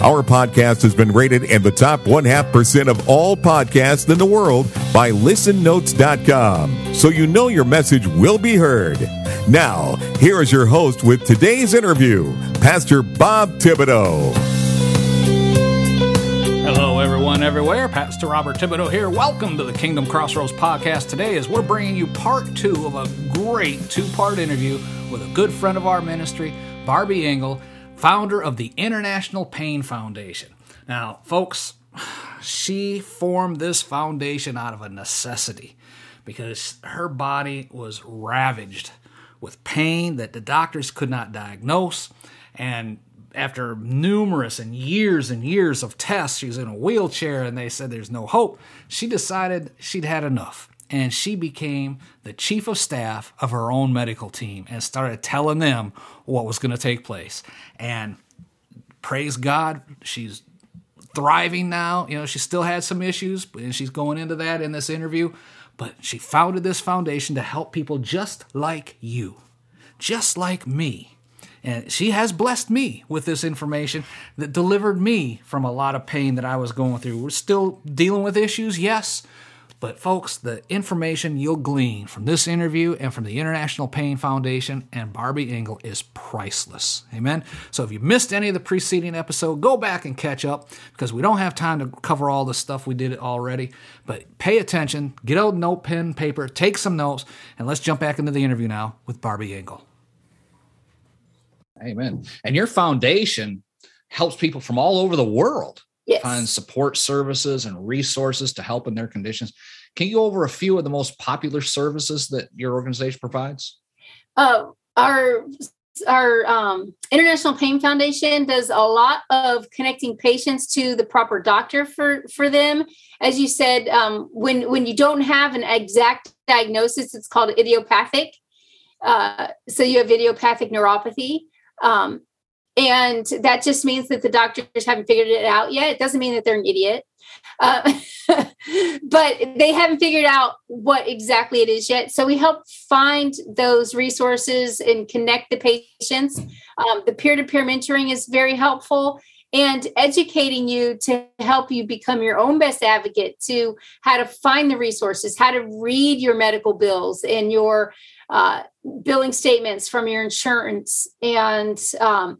Our podcast has been rated in the top one half percent of all podcasts in the world by listennotes.com. So you know your message will be heard. Now, here is your host with today's interview, Pastor Bob Thibodeau. Hello, everyone, everywhere. Pastor Robert Thibodeau here. Welcome to the Kingdom Crossroads podcast. Today, as we're bringing you part two of a great two part interview with a good friend of our ministry, Barby Ingle founder of the International Pain Foundation. Now, folks, she formed this foundation out of a necessity because her body was ravaged with pain that the doctors could not diagnose. And after numerous and years and years of tests, she's in a wheelchair and they said there's no hope. She decided she'd had enough and she became the chief of staff of her own medical team and started telling them what was going to take place. And praise God, she's thriving now. You know, she still had some issues, and she's going into that in this interview. But she founded this foundation to help people just like you, just like me. And she has blessed me with this information that delivered me from a lot of pain that I was going through. We're still dealing with issues, yes, but, folks, the information you'll glean from this interview and from the International Pain Foundation and Barby Ingle is priceless. Amen. So, if you missed any of the preceding episode, go back and catch up because we don't have time to cover all the stuff we did already. But pay attention, get out note, pen, paper, take some notes, and let's jump back into the interview now with Barby Ingle. Amen. And your foundation helps people from all over the world yes. find support services and resources to help in their conditions. Can you go over a few of the most popular services that your organization provides? Uh, our our um, International Pain Foundation does a lot of connecting patients to the proper doctor for for them. As you said, um, when when you don't have an exact diagnosis, it's called idiopathic. Uh, so you have idiopathic neuropathy. Um, and that just means that the doctors haven't figured it out yet. It doesn't mean that they're an idiot. Uh, but they haven't figured out what exactly it is yet. So we help find those resources and connect the patients. Um, the peer to peer mentoring is very helpful and educating you to help you become your own best advocate to how to find the resources, how to read your medical bills and your uh, billing statements from your insurance and um,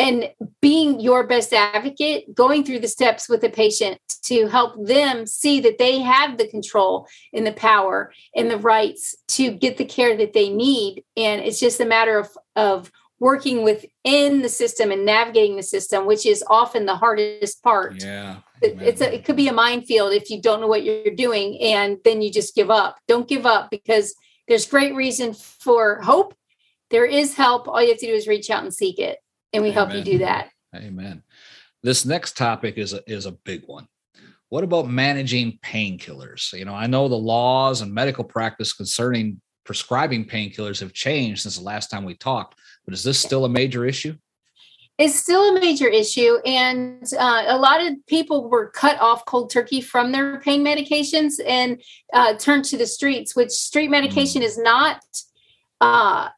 and being your best advocate, going through the steps with the patient to help them see that they have the control and the power and the rights to get the care that they need. And it's just a matter of, of working within the system and navigating the system, which is often the hardest part. Yeah. It's a, it could be a minefield if you don't know what you're doing and then you just give up. Don't give up because there's great reason for hope. There is help. All you have to do is reach out and seek it and we Amen. help you do that. Amen. This next topic is a, is a big one. What about managing painkillers? You know, I know the laws and medical practice concerning prescribing painkillers have changed since the last time we talked, but is this still a major issue? It's still a major issue, and uh, a lot of people were cut off cold turkey from their pain medications and uh, turned to the streets. Which street medication mm. is not uh,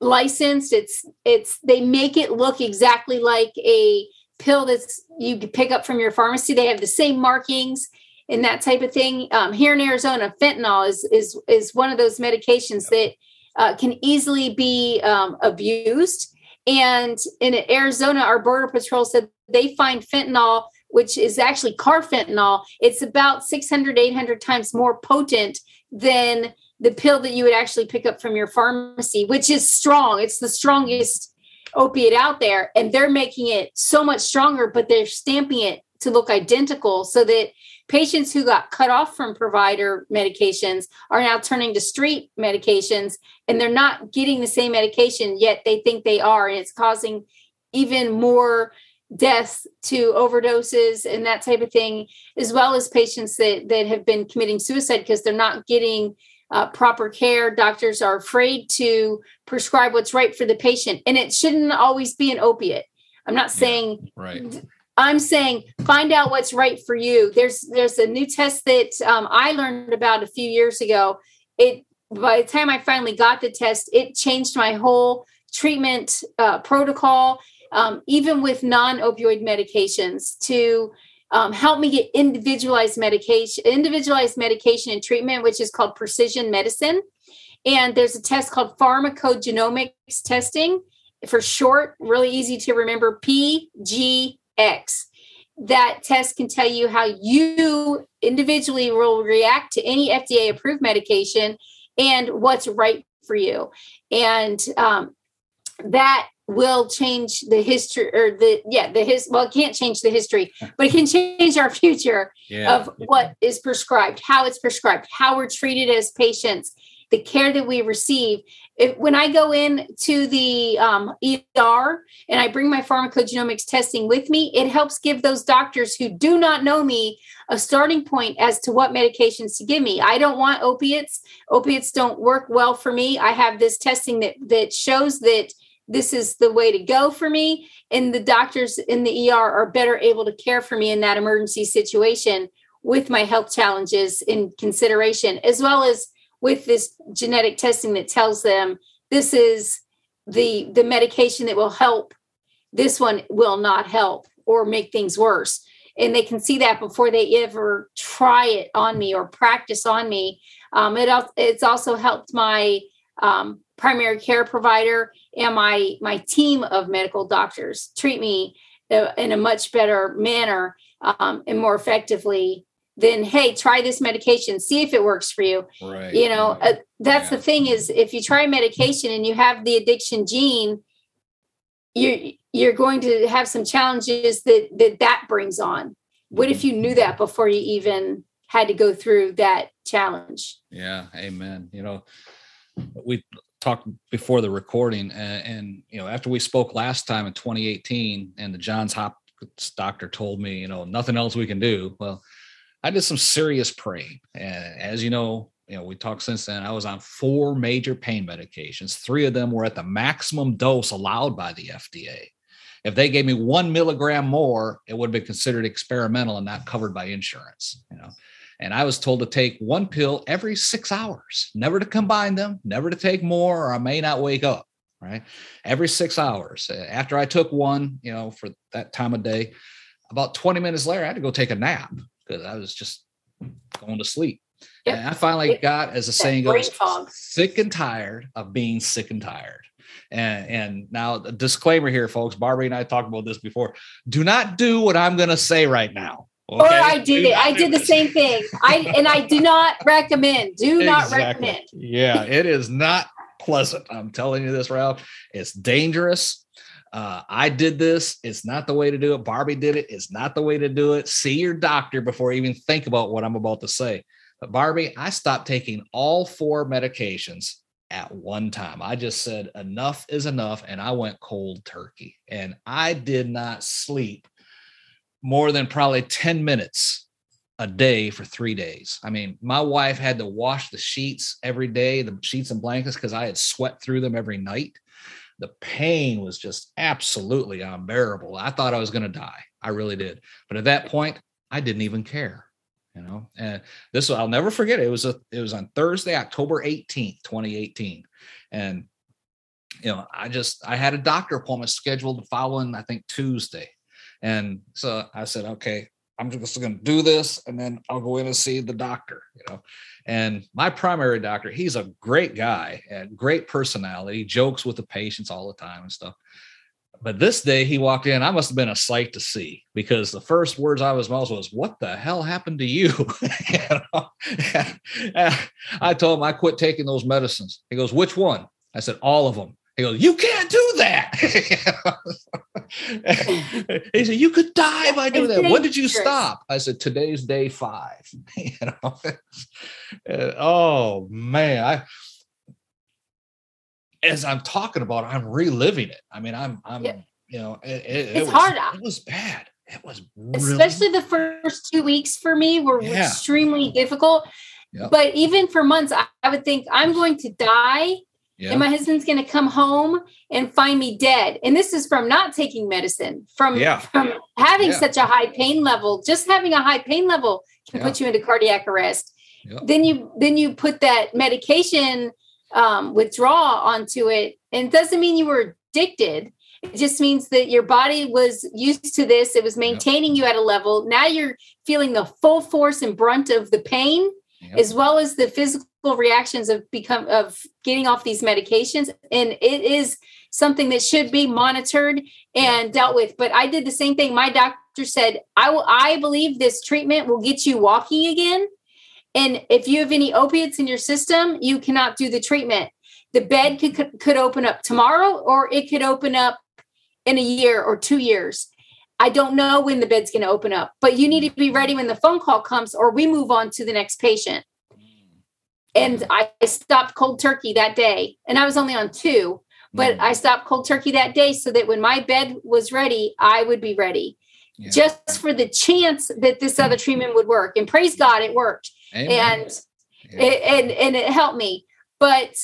licensed it's it's they make it look exactly like a pill that's you pick up from your pharmacy. They have the same markings and that type of thing. Um, here in arizona fentanyl is is is one of those medications that uh, can easily be um, abused. And in arizona our border patrol said they find fentanyl which is actually carfentanil it's about 600 800 times more potent than the pill that you would actually pick up from your pharmacy, which is strong. It's the strongest opiate out there. And they're making it so much stronger, but they're stamping it to look identical so that patients who got cut off from provider medications are now turning to street medications and they're not getting the same medication, yet they think they are. And it's causing even more deaths to overdoses and that type of thing, as well as patients that, that have been committing suicide because they're not getting uh, proper care. Doctors are afraid to prescribe what's right for the patient, and it shouldn't always be an opiate. I'm not saying right. I'm saying find out what's right for you. There's there's a new test that um, I learned about a few years ago. It by the time I finally got the test, it changed my whole treatment uh, protocol, um, even with non-opioid medications, to um, help me get individualized medication, individualized medication and treatment, which is called precision medicine. And there's a test called pharmacogenomics testing for short, really easy to remember PGX. That test can tell you how you individually will react to any FDA approved medication and what's right for you. And um, that will change the history or the yeah the his well it can't change the history but it can change our future yeah. of what is prescribed how it's prescribed how we're treated as patients the care that we receive. If, when i go in to the um, er and i bring my pharmacogenomics testing with me it helps give those doctors who do not know me a starting point as to what medications to give me. I don't want opiates. Opiates don't work well for me. I have this testing that that shows that this is the way to go for me. And the doctors in the ER are better able to care for me in that emergency situation with my health challenges in consideration as well as with this genetic testing that tells them this is the the medication that will help. This one will not help or make things worse. And they can see that before they ever try it on me or practice on me. Um, it, it's also helped my um, primary care provider and my my team of medical doctors treat me uh, in a much better manner um, and more effectively than hey try this medication see if it works for you. Right you know uh, that's yeah. the thing is if you try medication and you have the addiction gene you're you're going to have some challenges that that that brings on. What if you knew that before you even had to go through that challenge? Yeah amen. You know we talked before the recording and, and, you know after we spoke last time in 2018 and the johns hopkins doctor told me you know nothing else we can do. Well i did some serious praying and as you know you know we talked since then i was on four major pain medications. Three of them were at the maximum dose allowed by the fda if they gave me one milligram more it would have been considered experimental and not covered by insurance you know and I was told to take one pill every six hours, never to combine them, never to take more, or I may not wake up. Right. Every six hours. Uh, after I took one, you know, for that time of day, about 20 minutes later, I had to go take a nap because I was just going to sleep. Yep. And I finally got, as the saying goes, sick and tired of being sick and tired. And, and now, the disclaimer here, folks. Barby and I talked about this before. Do not do what I'm going to say right now. Okay? Or I did it. I did the same thing. I and I do not recommend. Do not exactly. recommend. Yeah, it is not pleasant. I'm telling you this, Ralph. It's dangerous. Uh, I did this. It's not the way to do it. Barby did it. It's not the way to do it. See your doctor before you even think about what I'm about to say. But Barby, I stopped taking all four medications at one time. I just said enough is enough, and I went cold turkey. And I did not sleep more than probably 10 minutes a day for three days. I mean, my wife had to wash the sheets every day, the sheets and blankets, because I had sweat through them every night. The pain was just absolutely unbearable. I thought I was going to die. I really did. But at that point, I didn't even care. You know, and this I'll never forget. It, was a it was on Thursday, October 18th, 2018. And you know, I just I had a doctor appointment scheduled the following, I think Tuesday. And so I said, okay, I'm just going to do this and then I'll go in and see the doctor, you know. And my primary doctor, he's a great guy and great personality, jokes with the patients all the time and stuff. But this day he walked in, I must have been a sight to see because the first words out of his mouth was, What the hell happened to you? you know? I told him I quit taking those medicines. He goes, Which one? I said, All of them. He goes, You can't do that. he said, You could die by doing that. When did you stop? I said, Today's day five. you know? oh man. I as I'm talking about, I'm reliving it. I mean, I'm I'm yeah. you know, it, it, it's it was, hard. It was bad. It was really especially the first two weeks for me were Yeah. extremely difficult. Yep. But even for months, I, I would think I'm going to die yeah. and my husband's going to come home and find me dead. And this is from not taking medicine, from Yeah. from having Yeah. such a high pain level. Just having a high pain level can put you into cardiac arrest. Then you then you put that medication um, withdrawal onto it, and it doesn't mean you were addicted. It just means that your body was used to this. It was maintaining you at a level. Now you're feeling the full force and brunt of the pain as well as the physical reactions of become of getting off these medications and it is something that should be monitored and dealt with. But i did the same thing. My doctor said i will i believe this treatment will get you walking again. And if you have any opiates in your system you cannot do the treatment. The bed could could, could open up tomorrow or it could open up in a year or two years. I don't know when the bed's going to open up, but you need to be ready when the phone call comes, or we move on to the next patient. And I stopped cold turkey that day, and I was only on two, but Mm. I stopped cold turkey that day so that when my bed was ready, I would be ready, Yeah. just for the chance that this other treatment would work. And praise God, it worked, Amen. and Yeah. it, and and it helped me. But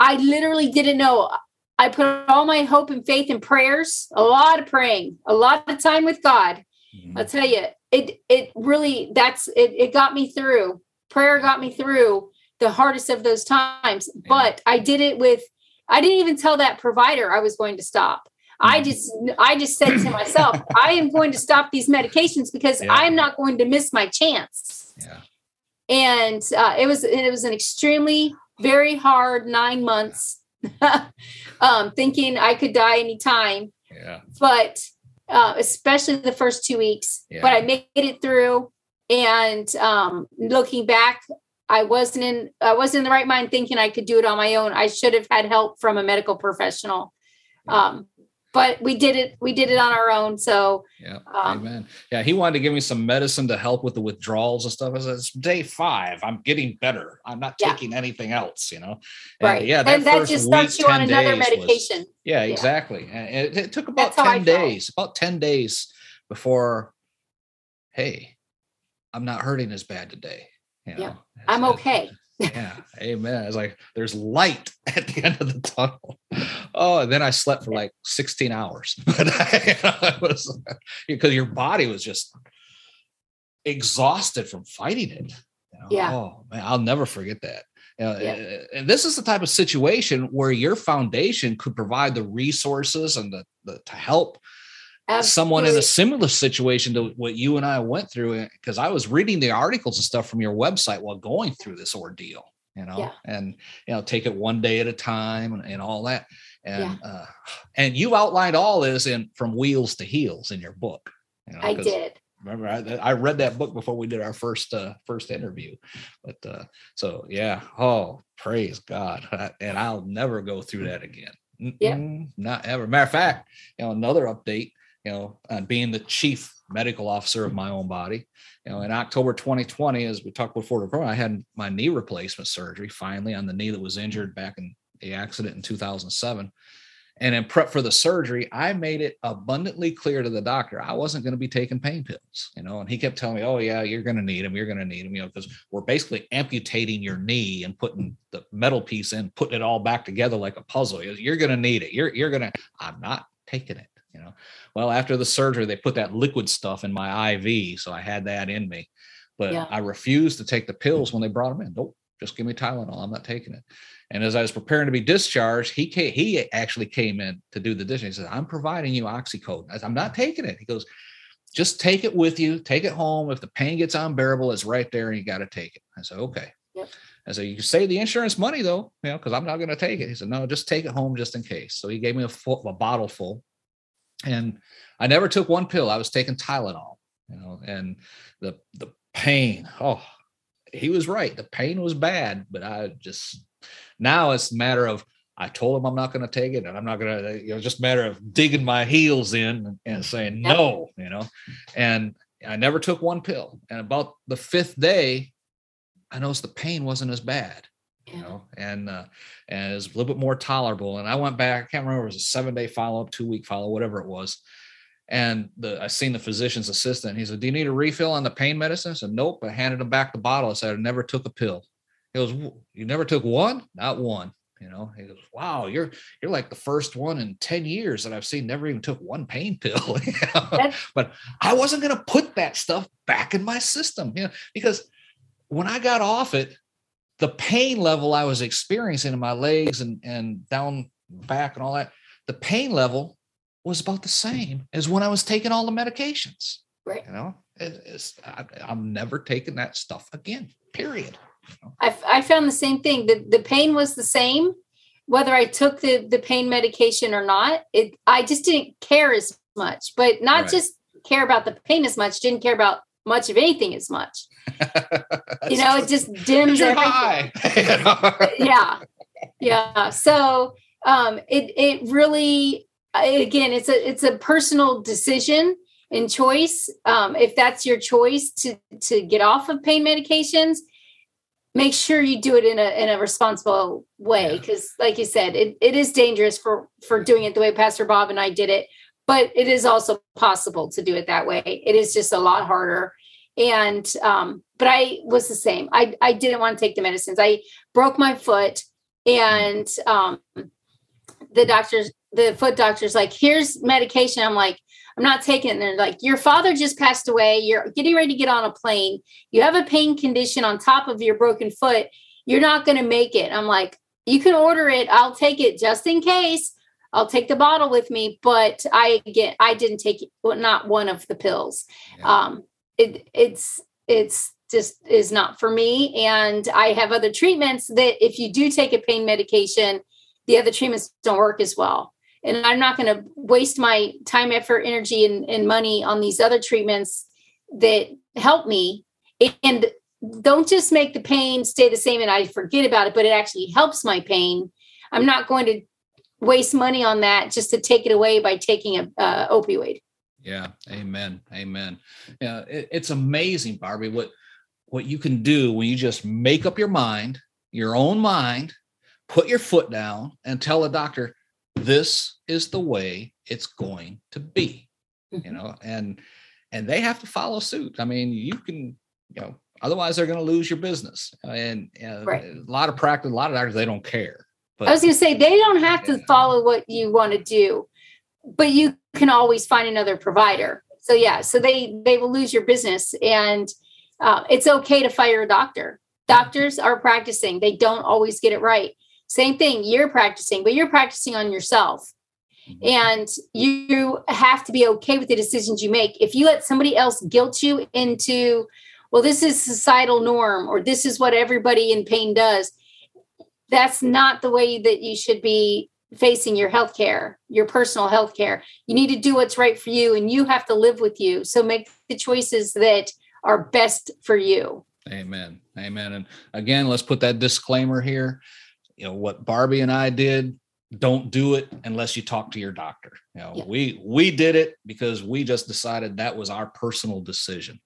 I literally didn't know. I put all my hope and faith in prayers, a lot of praying, a lot of time with God. Mhm. I'll tell you, it it really that's it, it got me through. Prayer got me through the hardest of those times. But I did it with I didn't even tell that provider I was going to stop. I Mhm. just I just said to myself, I am going to stop these medications because Yeah. I'm not going to miss my chance. yeah. And uh, it was it was an extremely very hard nine months, um, thinking I could die anytime Yeah. but uh, especially the first two weeks. But I made it through, and um, looking back, I wasn't in I wasn't in the right mind thinking I could do it on my own. I should have had help from a medical professional. Um, but we did it. We did it on our own. So Yeah. Um, Amen. Yeah. He wanted to give me some medicine to help with the withdrawals and stuff. I said, it's day five. I'm getting better. I'm not Yeah. taking anything else, you know? And, right, yeah. That and that just starts you on another days was- medication. yeah, Yeah. exactly. And it, it took about That's 10 days, about 10 days before, hey, I'm not hurting as bad today. You know? Yeah, I'm okay. yeah amen it's like there's light at the end of the tunnel oh and then i slept for like 16 hours but I, it was because your body was just exhausted from fighting it you know? Yeah. oh man i'll never forget that You know, Yeah. and this is the type of situation where your foundation could provide the resources and the, the to help someone in a similar situation to what you and I went through because I was reading the articles and stuff from your website while going through this ordeal, you know, Yeah. and you know, take it one day at a time and, and all that. And uh and you outlined all this in from wheels to heels in your book. You know, I did. Remember, I, I read that book before we did our first uh first interview. But uh so yeah, oh praise God. And I'll never go through that again. Yeah. Not ever. Matter of fact, you know, another update you know, uh, being the chief medical officer of my own body. You know, in October 2020, as we talked before, the I had my knee replacement surgery finally on the knee that was injured back in the accident in 2007. And in prep for the surgery, I made it abundantly clear to the doctor I wasn't going to be taking pain pills, you know. And he kept telling me, "Oh yeah, you're going to need them. You're going to need them," you know, because we're basically amputating your knee and putting the metal piece in, putting it all back together like a puzzle. You're going to need it. You're you're going to. I'm not taking it, you know. Well, after the surgery, they put that liquid stuff in my IV, so I had that in me. But Yeah. I refused to take the pills when they brought them in. Nope, just give me Tylenol. I'm not taking it. And as I was preparing to be discharged, he came, he actually came in to do the discharge. He said, "I'm providing you oxycodone." Said, "I'm not taking it." He goes, "Just take it with you. Take it home. If the pain gets unbearable, it's right there, and you got to take it." I said, "Okay." Yep. I said, "You can save the insurance money though, you know, because I'm not going to take it." He said, "No, just take it home just in case." So he gave me a full, a bottle full, and I never took one pill. I was taking Tylenol, you know, and the the pain. Oh, he was right. The pain was bad, but I just now it's a matter of I told him I'm not going to take it, and I'm not going to. You know, just a matter of digging my heels in and, and saying no. You know, and I never took one pill. And about the fifth day, I noticed the pain wasn't as bad. You know, and uh, and it's a little bit more tolerable. And I went back, I can't remember, it was a seven day follow up, two week follow, whatever it was. And the I seen the physician's assistant. He said, "Do you need a refill on the pain medicine?" I said, "Nope." I handed him back the bottle. I said, "I never took a pill." He goes, "You never took one? Not one." You know, he goes, "Wow, you're you're like the first one in ten years that I've seen never even took one pain pill." but I wasn't going to put that stuff back in my system, you know, because when I got off it, the pain level I was experiencing in my legs and and down back and all that, the pain level was about the same as when I was taking all the medications. Right. You know, it, it's I, am never taking that stuff again. Period. You know? I, I found the same thing. The the pain was the same, whether I took the the pain medication or not. It I just didn't care as much, but not right. just care about the pain as much. Didn't care about much of anything is much. you know, it just dims everything. yeah, yeah. So um, it it really again it's a it's a personal decision and choice. Um, if that's your choice to to get off of pain medications make sure you do it in a in a responsible way because like you said it, it is dangerous for for doing it the way pastor bob and i did it but it is also possible to do it that way it is just a lot harder and um but i was the same i i didn't want to take the medicines i broke my foot and um the doctors the foot doctor's like, here's medication. I'm like, I'm not taking it. And they're like, your father just passed away. You're getting ready to get on a plane. You have a pain condition on top of your broken foot. You're not going to make it. I'm like, you can order it. I'll take it just in case. I'll take the bottle with me. But I get, I didn't take not one of the pills. Yeah. Um, it, it's, it's just is not for me. And I have other treatments that if you do take a pain medication, the other treatments don't work as well and i'm not going to waste my time effort energy and, and money on these other treatments that help me and don't just make the pain stay the same and i forget about it but it actually helps my pain i'm not going to waste money on that just to take it away by taking a uh, opioid. Yeah amen amen. Yeah it, it's amazing barby what what you can do when you just make up your mind your own mind put your foot down and tell a doctor this is the way it's going to be you mm-hmm. know and and they have to follow suit. I mean you can you know otherwise they're going to lose your business. And, right. a lot of practice a lot of doctors they don't care but i was going to say they don't have to follow what you want to do but you can always find another provider so yeah so they they will lose your business and uh, it's okay to fire a doctor doctors are practicing they don't always get it right same thing, you're practicing, but you're practicing on yourself. Mm-hmm. And you have to be okay with the decisions you make. If you let somebody else guilt you into, well, this is societal norm or this is what everybody in pain does, that's not the way that you should be facing your health care, your personal health care. You need to do what's right for you and you have to live with you. So make the choices that are best for you. Amen. Amen. And again, let's put that disclaimer here you know what Barby and I did don't do it unless you talk to your doctor you know yeah. we we did it because we just decided that was our personal decision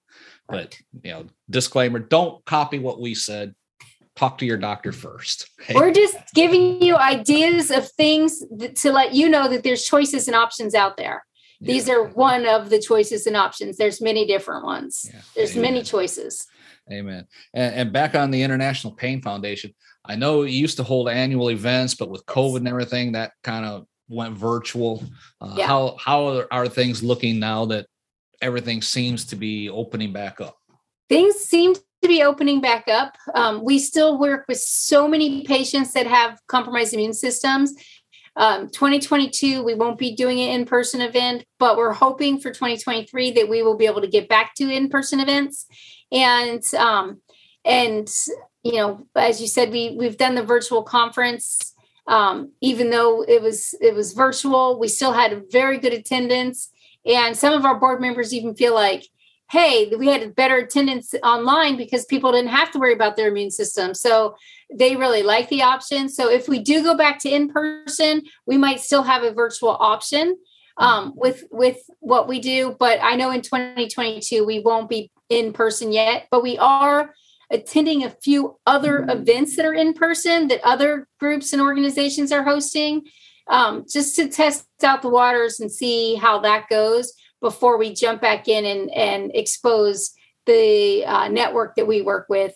but you know disclaimer don't copy what we said talk to your doctor first we're just giving you ideas of things to let you know that there's choices and options out there these are one of the choices and options there's many different ones yeah. there's Amen. many choices Amen. And, and, back on the International Pain Foundation, I know you used to hold annual events, but with COVID and everything, that kind of went virtual. Uh, yeah. How how are things looking now that everything seems to be opening back up? Things seem to be opening back up. Um, we still work with so many patients that have compromised immune systems. Um, 2022, we won't be doing an in person event, but we're hoping for 2023 that we will be able to get back to in person events. And um, and you know, as you said, we we've done the virtual conference. Um, even though it was it was virtual, we still had very good attendance, and some of our board members even feel like, hey, we had better attendance online because people didn't have to worry about their immune system. So they really like the option. So if we do go back to in person, we might still have a virtual option um, with with what we do. But I know in 2022 we won't be in person yet, but we are attending a few other events that are in person that other groups and organizations are hosting, um, just to test out the waters and see how that goes before we jump back in and, and expose the uh, network that we work with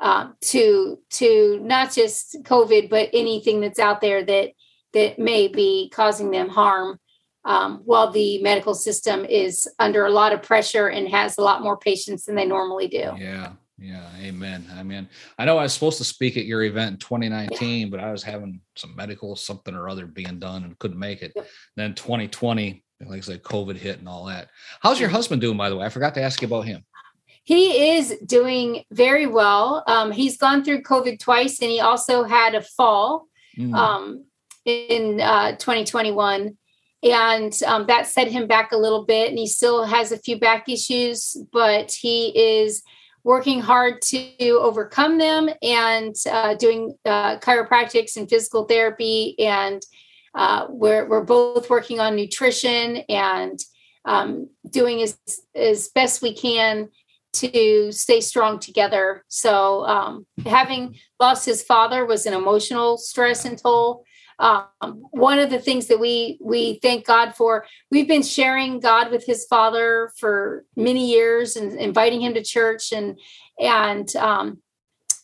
um, to to not just COVID, but anything that's out there that that may be causing them harm. Um, while the medical system is under a lot of pressure and has a lot more patients than they normally do. Yeah, yeah, amen. I mean, I know I was supposed to speak at your event in 2019, yeah. but I was having some medical something or other being done and couldn't make it. Yep. Then 2020, like I said, COVID hit and all that. How's your husband doing, by the way? I forgot to ask you about him. He is doing very well. Um, he's gone through COVID twice, and he also had a fall mm. um, in uh, 2021. And um, that set him back a little bit, and he still has a few back issues, but he is working hard to overcome them and uh, doing uh, chiropractics and physical therapy. And uh, we're, we're both working on nutrition and um, doing as, as best we can to stay strong together. So um, having lost his father was an emotional stress and toll. Um, one of the things that we we thank God for, we've been sharing God with his father for many years and inviting him to church and and um,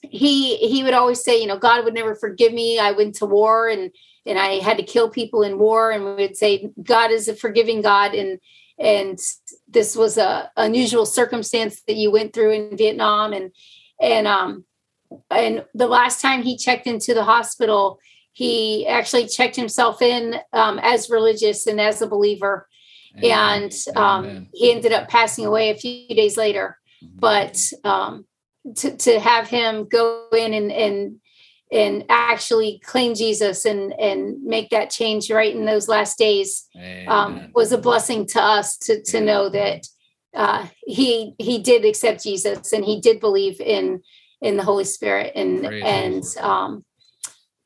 he he would always say, you know, God would never forgive me. I went to war and and I had to kill people in war, and we would say God is a forgiving God and and this was a unusual circumstance that you went through in Vietnam and and um and the last time he checked into the hospital he actually checked himself in um, as religious and as a believer Amen. and um, he ended up passing away a few days later mm-hmm. but um, to, to have him go in and, and and actually claim Jesus and and make that change right in those last days um, was a blessing to us to to know that uh, he he did accept Jesus and he did believe in in the Holy Spirit and Praise and um,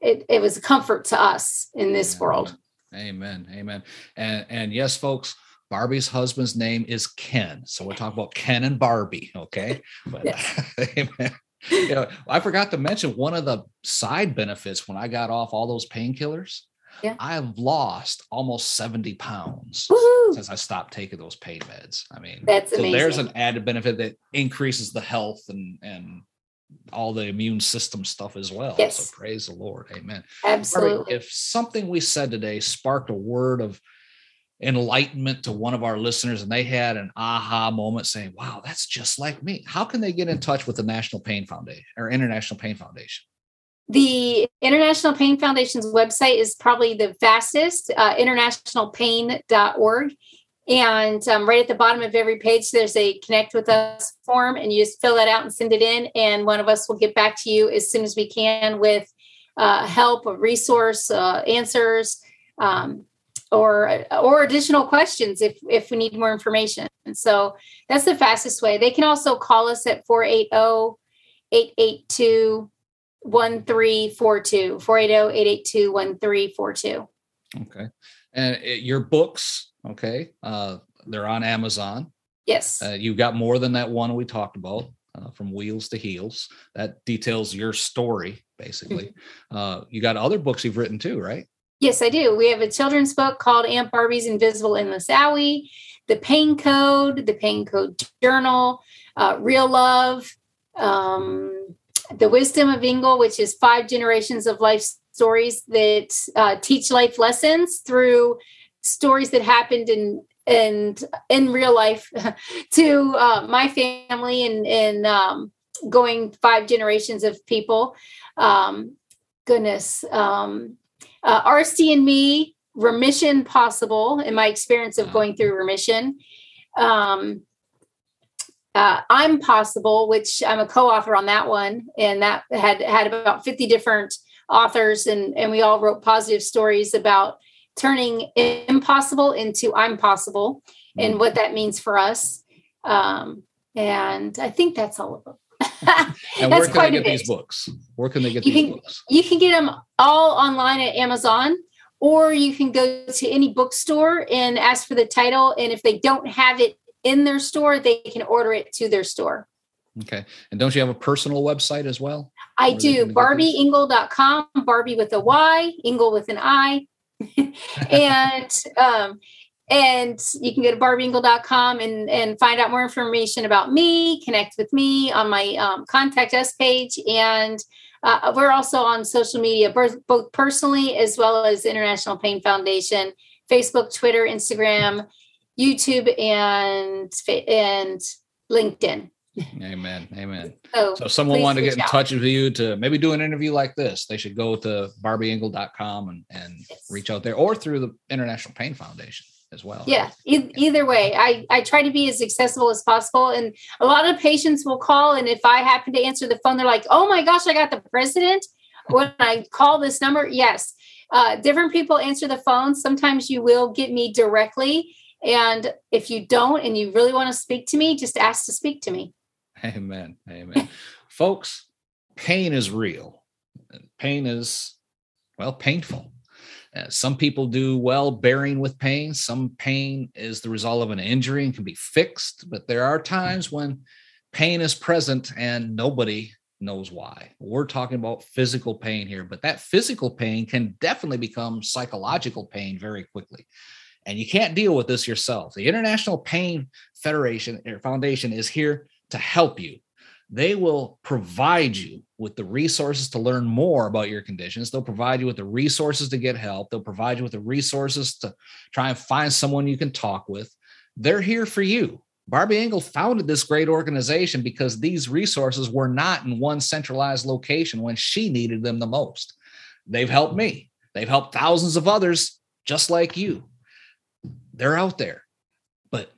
it it was a comfort to us in this Amen. world. Amen. Amen. And and yes, folks. Barby's husband's name is Ken. So we're talking about Ken and Barbie. Okay. But amen you know, I forgot to mention one of the side benefits when I got off all those painkillers. Yeah. I've lost almost 70 pounds Woo-hoo! since I stopped taking those pain meds. I mean, that's so amazing. there's an added benefit that increases the health and and all the immune system stuff as well. Yes. So praise the Lord. Amen. Absolutely. if something we said today sparked a word of enlightenment to one of our listeners and they had an aha moment saying, wow, that's just like me. How can they get in touch with the National Pain Foundation or International Pain Foundation? The International Pain Foundation's website is probably the fastest, uh, internationalpain.org. And um, right at the bottom of every page, there's a connect with us form, and you just fill that out and send it in. And one of us will get back to you as soon as we can with uh, help, a resource, uh, answers. Um, or or additional questions if if we need more information. And so that's the fastest way. They can also call us at 480-882 1342 480-882-1342. Okay. And uh, your books, okay, uh, they're on Amazon. Yes. Uh, you've got more than that one we talked about. Uh, from wheels to heels that details your story basically uh, you got other books you've written too right Yes, I do. We have a children's book called Aunt Barby's Invisible Endless Owie, The Pain Code, The Pain Code Journal, uh, Real Love, um, The Wisdom of Ingle, which is five generations of life stories that uh, teach life lessons through stories that happened in and in real life to uh, my family and and um, going five generations of people. Um, goodness. Um, uh, RC and me, remission possible in my experience of going through remission. Um, uh, I'm possible, which I'm a co-author on that one, and that had had about 50 different authors, and and we all wrote positive stories about turning impossible into I'm possible, and mm-hmm. what that means for us. Um, and I think that's all of them. and where can they get these books? Where can they get you these can, books? You can get them all online at Amazon, or you can go to any bookstore and ask for the title. And if they don't have it in their store, they can order it to their store. Okay. And don't you have a personal website as well? I do. BarbyIngle.com, Barby with a Y, Ingle with an I. and um, and you can go to barbyingle.com and, and find out more information about me, connect with me on my um, contact us page. And uh, we're also on social media, both, personally as well as International Pain Foundation, Facebook, Twitter, Instagram, YouTube, and, and LinkedIn. Amen. Amen. So, so if someone wanted to get in out. touch with you to maybe do an interview like this, they should go to barbyingle.com and, and yes. reach out there or through the International Pain Foundation as well. Yeah, e- either way, I, I try to be as accessible as possible. And a lot of patients will call, and if I happen to answer the phone, they're like, oh my gosh, I got the president. when I call this number, yes. Uh, different people answer the phone. Sometimes you will get me directly. And if you don't and you really want to speak to me, just ask to speak to me. Amen. Amen. Folks, pain is real. Pain is, well, painful. Uh, some people do well bearing with pain. Some pain is the result of an injury and can be fixed, but there are times when pain is present and nobody knows why. We're talking about physical pain here, but that physical pain can definitely become psychological pain very quickly. And you can't deal with this yourself. The International Pain Federation or Foundation is here to help you. They will provide you with the resources to learn more about your conditions. They'll provide you with the resources to get help. They'll provide you with the resources to try and find someone you can talk with. They're here for you. Barby Ingle founded this great organization because these resources were not in one centralized location when she needed them the most. They've helped me, they've helped thousands of others just like you. They're out there, but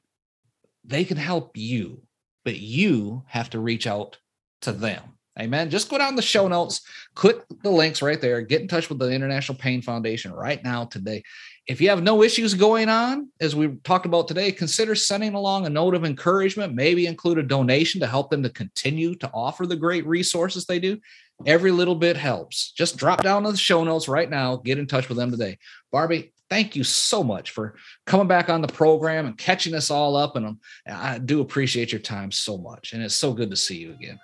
they can help you but you have to reach out to them. Amen. Just go down the show notes, click the links right there, get in touch with the International Pain Foundation right now today. If you have no issues going on, as we talked about today, consider sending along a note of encouragement, maybe include a donation to help them to continue to offer the great resources they do. Every little bit helps. Just drop down to the show notes right now, get in touch with them today. Barby, thank you so much for coming back on the program and catching us all up. And um, I do appreciate your time so much. And it's so good to see you again.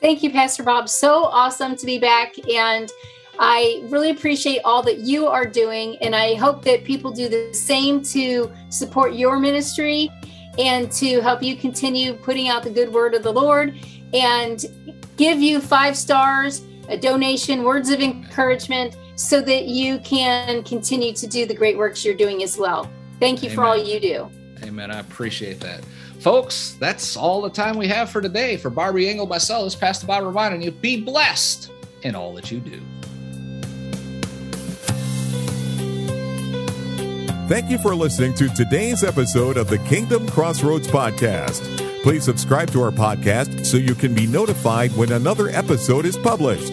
Thank you, Pastor Bob. So awesome to be back. And I really appreciate all that you are doing. And I hope that people do the same to support your ministry and to help you continue putting out the good word of the Lord and give you five stars, a donation, words of encouragement so that you can continue to do the great works you're doing as well. Thank you Amen. for all you do. Amen. I appreciate that. Folks, that's all the time we have for today. For Barby Ingle, myself, this Pastor Bob reminding you be blessed in all that you do. Thank you for listening to today's episode of the Kingdom Crossroads Podcast. Please subscribe to our podcast so you can be notified when another episode is published.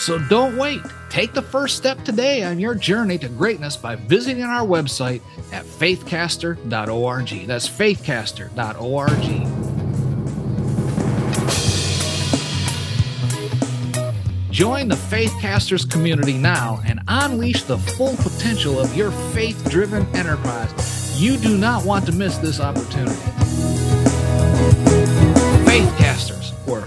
So don't wait. Take the first step today on your journey to greatness by visiting our website at faithcaster.org. That's faithcaster.org. Join the Faithcasters community now and unleash the full potential of your faith driven enterprise. You do not want to miss this opportunity. Faithcasters, where